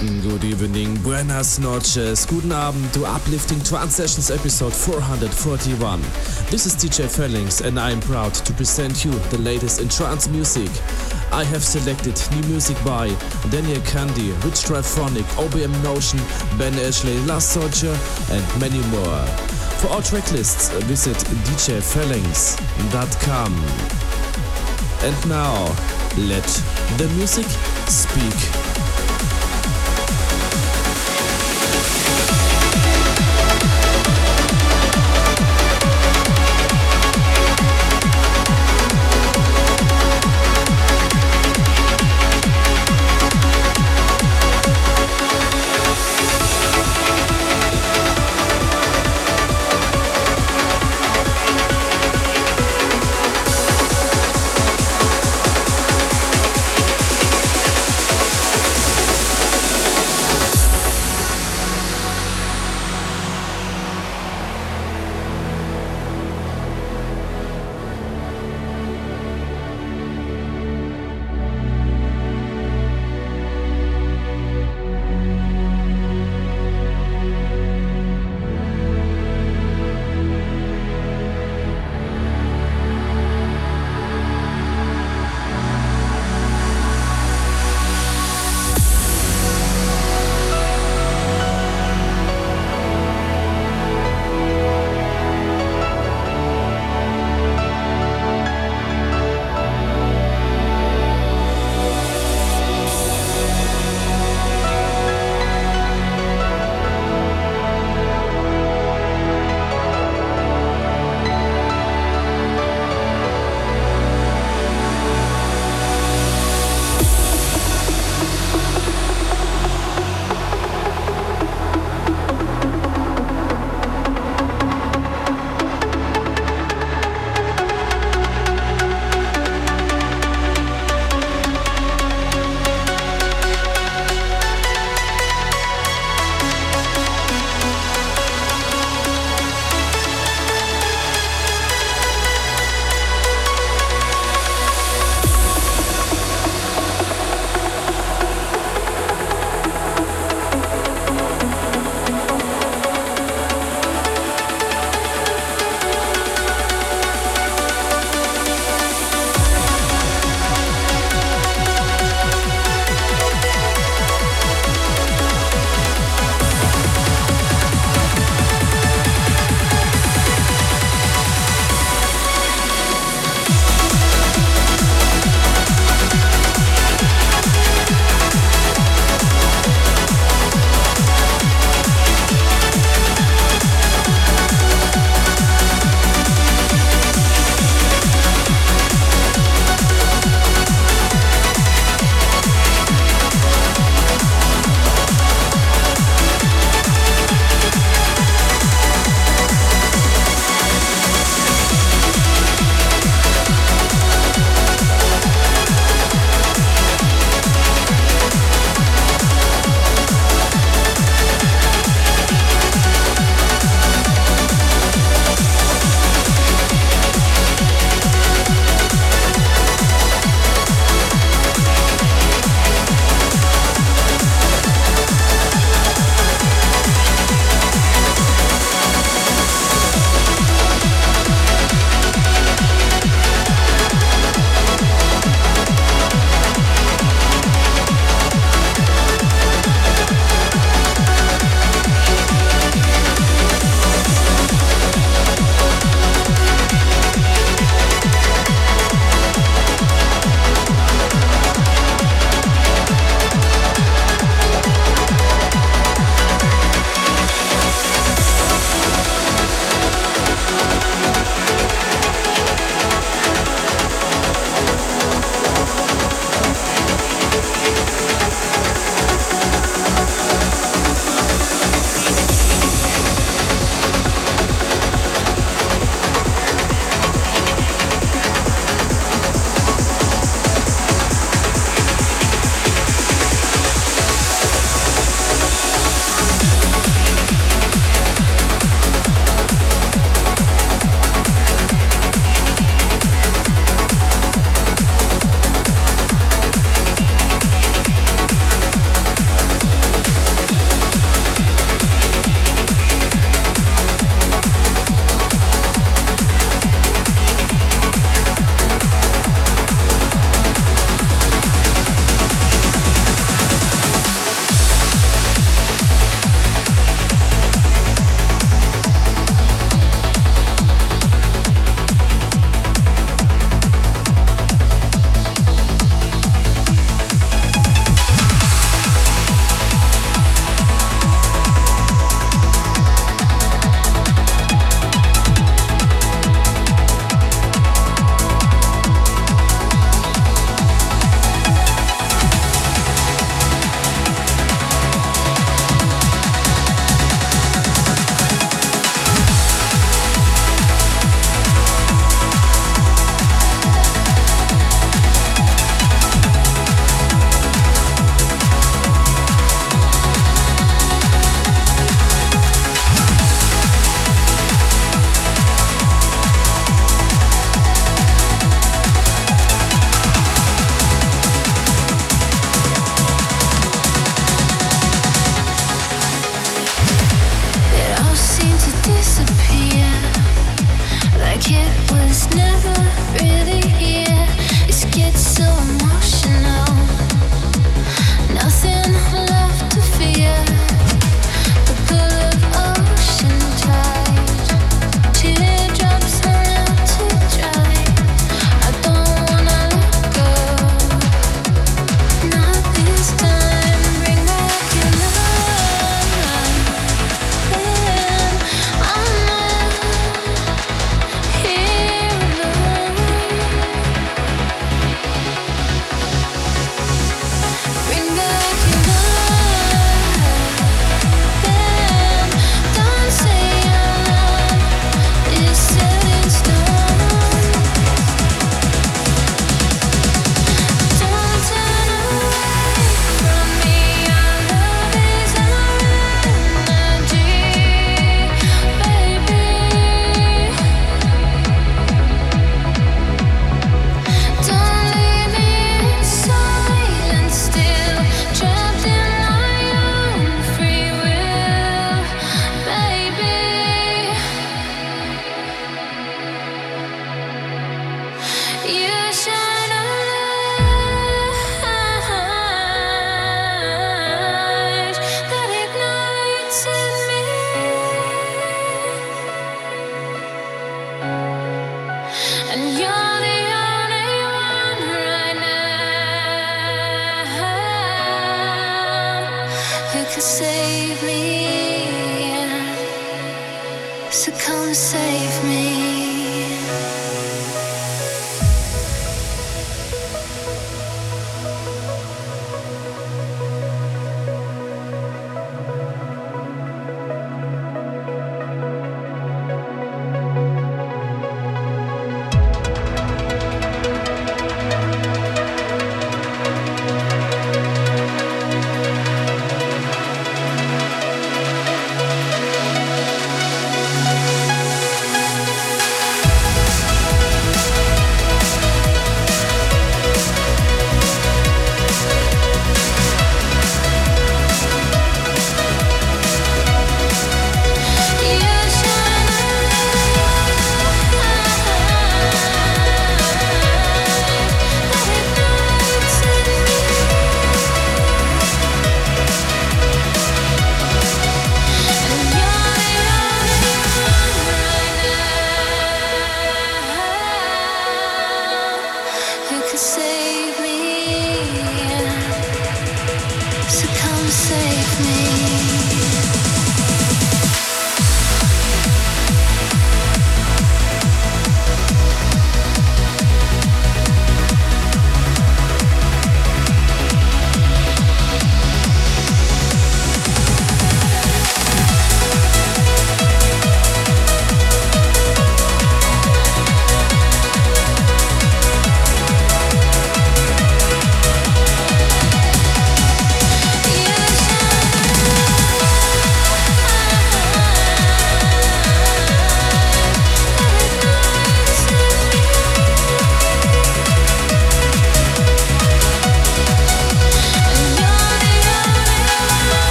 Good evening, buenas noches, guten Abend to Uplifting Trance Sessions episode 441. This is DJ Phalanx and I am proud to present you the latest in trance music. I have selected new music by Daniel Kandi, Rich Triphonic, OBM Notion, Ben Ashley, Last Soldier and many more. For our tracklists, visit djphalanx.com. And now, let the music speak.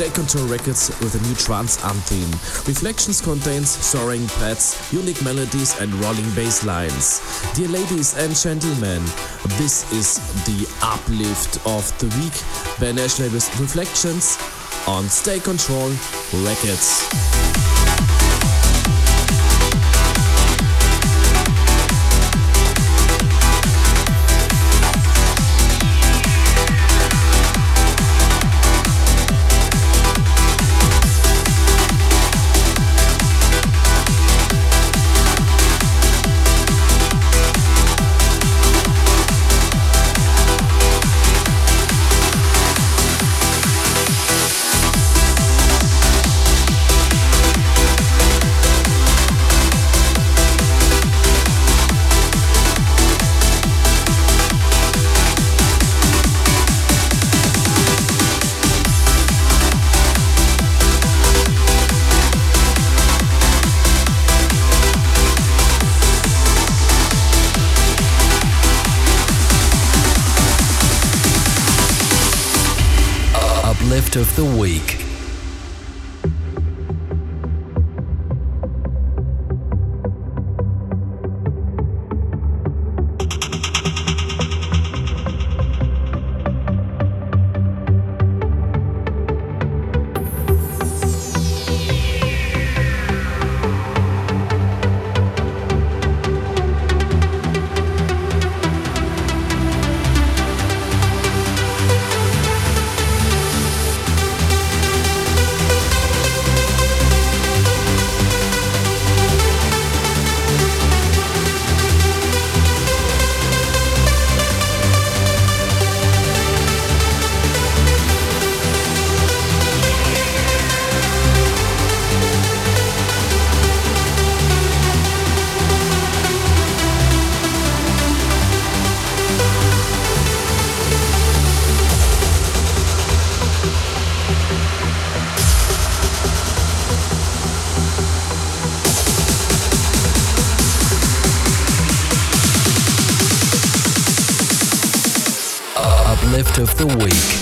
State Control Records with a new trance anthem. Reflections contains soaring pads, unique melodies and rolling bass lines. Dear ladies and gentlemen, this is the uplift of the week. Ashley with Reflections on State Control Records. Of the week.